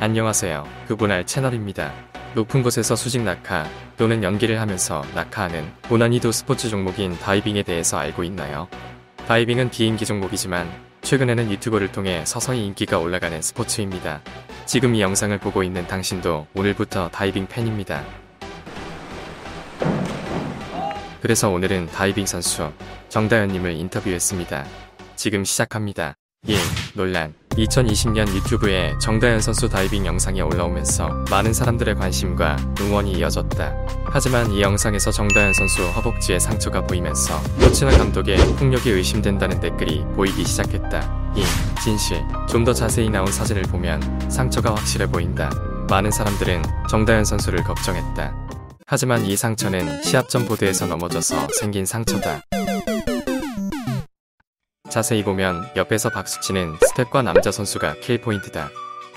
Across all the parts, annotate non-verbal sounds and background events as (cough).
안녕하세요. 그분할 채널입니다. 높은 곳에서 수직 낙하 또는 연기를 하면서 낙하하는 고난이도 스포츠 종목인 다이빙에 대해서 알고 있나요? 다이빙은 비인기 종목이지만 최근에는 유튜브를 통해 서서히 인기가 올라가는 스포츠입니다. 지금 이 영상을 보고 있는 당신도 오늘부터 다이빙 팬입니다. 그래서 오늘은 다이빙 선수 정다현님을 인터뷰했습니다. 지금 시작합니다. 1. 논란 2020년 유튜브에 정다현 선수 다이빙 영상이 올라오면서 많은 사람들의 관심과 응원이 이어졌다. 하지만 이 영상에서 정다현 선수 허벅지에 상처가 보이면서 코치나 감독의 폭력이 의심된다는 댓글이 보이기 시작했다. 2. 진실 좀 더 자세히 나온 사진을 보면 상처가 확실해 보인다. 많은 사람들은 정다현 선수를 걱정했다. 하지만 이 상처는 시합 전 보드에서 넘어져서 생긴 상처다. 자세히 보면 옆에서 박수치는 스텝과 남자 선수가 킬포인트다.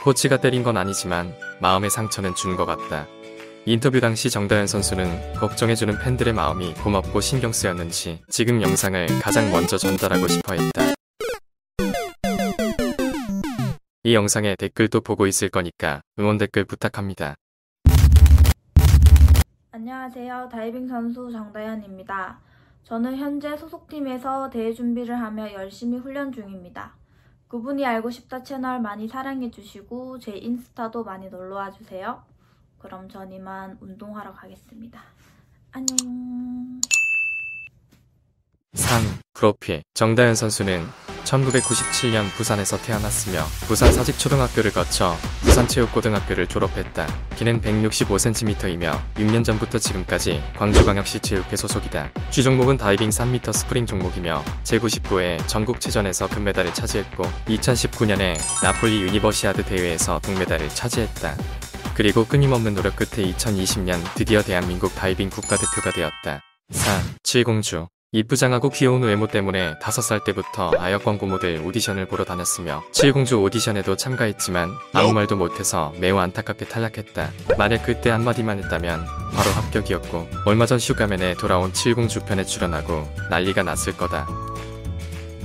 코치가 때린 건 아니지만 마음의 상처는 준 것 같다. 인터뷰 당시 정다현 선수는 걱정해주는 팬들의 마음이 고맙고 신경 쓰였는지 지금 영상을 가장 먼저 전달하고 싶어 했다. 이 영상에 댓글도 보고 있을 거니까 응원 댓글 부탁합니다. 안녕하세요. 다이빙 선수 정다현입니다. 저는 현재 소속팀에서 대회 준비를 하며 열심히 훈련 중입니다. 그분이 알고 싶다 채널 많이 사랑해 주시고 제 인스타도 많이 놀러 와 주세요. 그럼 전 이만 운동하러 가겠습니다. 안녕. 3. 프로필 정다현 선수는 1997년 부산에서 태어났으며 부산 사직초등학교를 거쳐 부산체육고등학교를 졸업했다. 키는 165cm이며 6년 전부터 지금까지 광주광역시 체육회 소속이다. 주종목은 다이빙 3m 스프링 종목이며 제99회 전국체전에서 금메달을 차지했고 2019년에 나폴리 유니버시아드 대회에서 동메달을 차지했다. 그리고 끊임없는 노력 끝에 2020년 드디어 대한민국 다이빙 국가대표가 되었다. 4. 칠공주 이쁘장하고 귀여운 외모 때문에 5살 때부터 아역 광고 모델 오디션을 보러 다녔으며 칠공주 오디션에도 참가했지만 아무 말도 못해서 매우 안타깝게 탈락했다. 만약 그때 한마디만 했다면 바로 합격이었고 얼마 전 슈가맨에 돌아온 칠공주 편에 출연하고 난리가 났을 거다.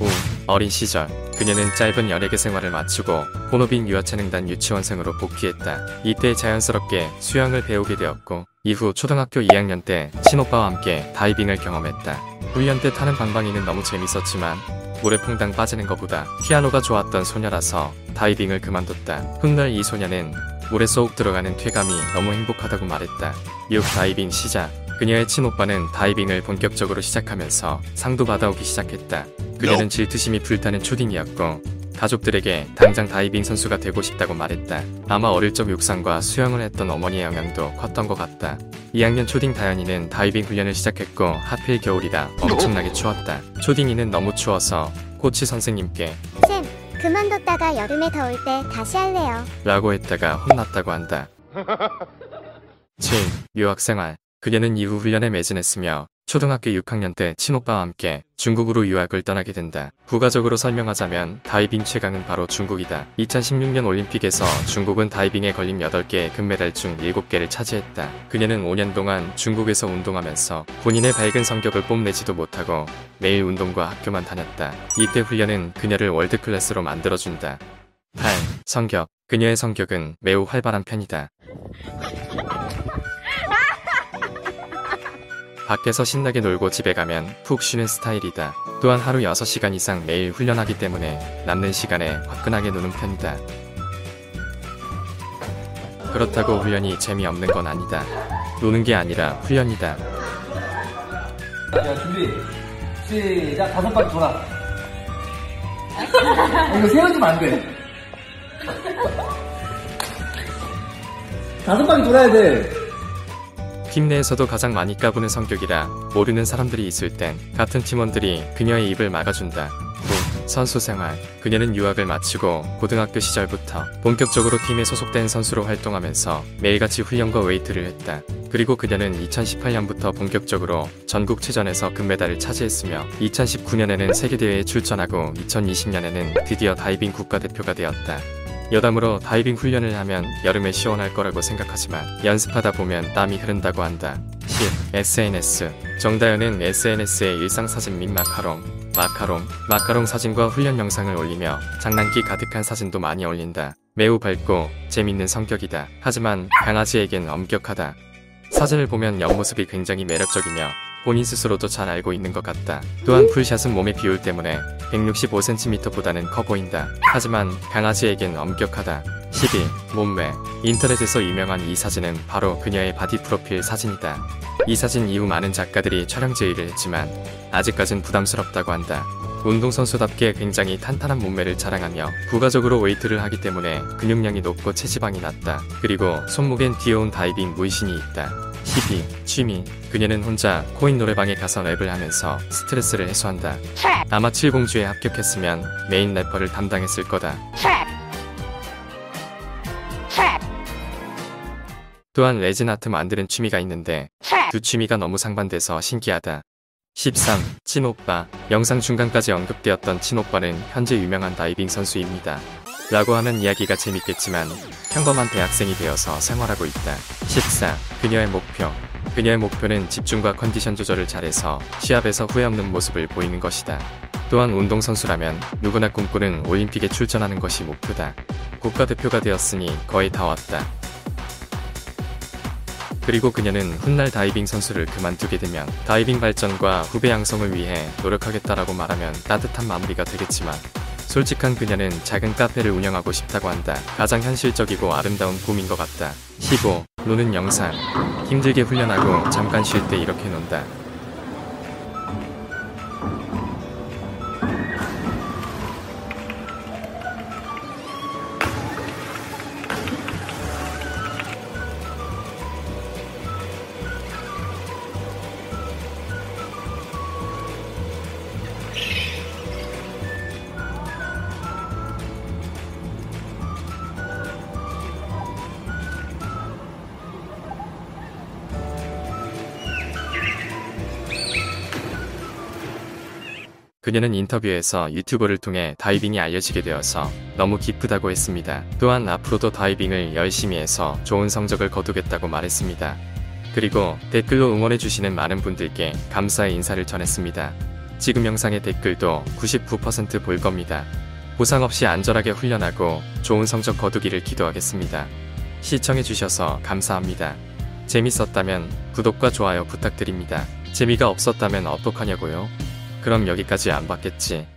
5. 어린 시절 그녀는 짧은 연예계 생활을 마치고 본호빈 유아체능단 유치원생으로 복귀했다. 이때 자연스럽게 수영을 배우게 되었고 이후 초등학교 2학년 때 친오빠와 함께 다이빙을 경험했다. 훈련 때 타는 방방이는 너무 재밌었지만 물에 퐁당 빠지는 것보다 피아노가 좋았던 소녀라서 다이빙을 그만뒀다. 훗날 이 소녀는 물에 쏙 들어가는 쾌감이 너무 행복하다고 말했다. 6. 다이빙 시작 그녀의 친오빠는 다이빙을 본격적으로 시작하면서 상도 받아오기 시작했다. 그녀는 질투심이 불타는 초딩이었고 가족들에게 당장 다이빙 선수가 되고 싶다고 말했다. 아마 어릴 적 육상과 수영을 했던 어머니의 영향도 컸던 것 같다. 2학년 초딩 다현이는 다이빙 훈련을 시작했고 하필 겨울이라 엄청나게 추웠다. 초딩이는 너무 추워서 코치 선생님께 쌤, 그만뒀다가 여름에 더울 때 다시 할래요. 라고 했다가 혼났다고 한다. (laughs) 7. 유학생활 그녀는 이후 훈련에 매진했으며 초등학교 6학년 때 친오빠와 함께 중국으로 유학을 떠나게 된다. 부가적으로 설명하자면 다이빙 최강은 바로 중국이다. 2016년 올림픽에서 중국은 다이빙에 걸린 8개의 금메달 중 7개를 차지했다. 그녀는 5년 동안 중국에서 운동하면서 본인의 밝은 성격을 뽐내지도 못하고 매일 운동과 학교만 다녔다. 이때 훈련은 그녀를 월드클래스로 만들어준다. 8. 성격 그녀의 성격은 매우 활발한 편이다. 밖에서 신나게 놀고 집에 가면 푹 쉬는 스타일이다. 또한 하루 6시간 이상 매일 훈련하기 때문에 남는 시간에 화끈하게 노는 편이다. 그렇다고 훈련이 재미없는 건 아니다. 노는 게 아니라 훈련이다. 자, 준비. 시작. 다섯 바퀴 돌아. 이거 세워주면 안 돼. 다섯 바퀴 돌아야 돼. 팀 내에서도 가장 많이 까부는 성격이라 모르는 사람들이 있을 땐 같은 팀원들이 그녀의 입을 막아준다. 9. 선수 생활. 그녀는 유학을 마치고 고등학교 시절부터 본격적으로 팀에 소속된 선수로 활동하면서 매일같이 훈련과 웨이트를 했다. 그리고 그녀는 2018년부터 본격적으로 전국체전에서 금메달을 차지했으며 2019년에는 세계대회에 출전하고 2020년에는 드디어 다이빙 국가대표가 되었다. 여담으로 다이빙 훈련을 하면 여름에 시원할 거라고 생각하지만 연습하다 보면 땀이 흐른다고 한다. 10. SNS 정다현은 SNS에 일상사진 및 마카롱, 마카롱, 마카롱 사진과 훈련 영상을 올리며 장난기 가득한 사진도 많이 올린다. 매우 밝고 재밌는 성격이다. 하지만 강아지에겐 엄격하다. 사진을 보면 옆모습이 굉장히 매력적이며 본인 스스로도 잘 알고 있는 것 같다. 또한 풀샷은 몸의 비율 때문에 165cm보다는 커 보인다. 하지만 강아지에겐 엄격하다. 12. 몸매 인터넷에서 유명한 이 사진은 바로 그녀의 바디 프로필 사진이다. 이 사진 이후 많은 작가들이 촬영 제의를 했지만 아직까진 부담스럽다고 한다. 운동선수답게 굉장히 탄탄한 몸매를 자랑하며 부가적으로 웨이트를 하기 때문에 근육량이 높고 체지방이 낮다. 그리고 손목엔 귀여운 다이빙 문신이 있다. 12. 취미 그녀는 혼자 코인 노래방에 가서 랩을 하면서 스트레스를 해소한다. 아마 7공주에 합격했으면 메인 래퍼를 담당했을 거다. 또한 레진 아트 만드는 취미가 있는데 두 취미가 너무 상반돼서 신기하다. 13. 친오빠 영상 중간까지 언급되었던 친오빠는 현재 유명한 다이빙 선수입니다. 라고 하면 이야기가 재밌겠지만 평범한 대학생이 되어서 생활하고 있다. 14. 그녀의 목표 그녀의 목표는 집중과 컨디션 조절을 잘해서 시합에서 후회 없는 모습을 보이는 것이다. 또한 운동선수라면 누구나 꿈꾸는 올림픽에 출전하는 것이 목표다. 국가대표가 되었으니 거의 다 왔다. 그리고 그녀는 훗날 다이빙 선수를 그만두게 되면 다이빙 발전과 후배 양성을 위해 노력하겠다라고 말하면 따뜻한 마무리가 되겠지만 솔직한 그녀는 작은 카페를 운영하고 싶다고 한다. 가장 현실적이고 아름다운 꿈인 것 같다. 15. 노는 영상. 힘들게 훈련하고 잠깐 쉴 때 이렇게 논다. 그녀는 인터뷰에서 유튜버를 통해 다이빙이 알려지게 되어서 너무 기쁘다고 했습니다. 또한 앞으로도 다이빙을 열심히 해서 좋은 성적을 거두겠다고 말했습니다. 그리고 댓글로 응원해주시는 많은 분들께 감사의 인사를 전했습니다. 지금 영상의 댓글도 99%볼 겁니다. 보상 없이 안전하게 훈련하고 좋은 성적 거두기를 기도하겠습니다. 시청해주셔서 감사합니다. 재밌었다면 구독과 좋아요 부탁드립니다. 재미가 없었다면 어떡하냐고요? 그럼 여기까지 안 봤겠지.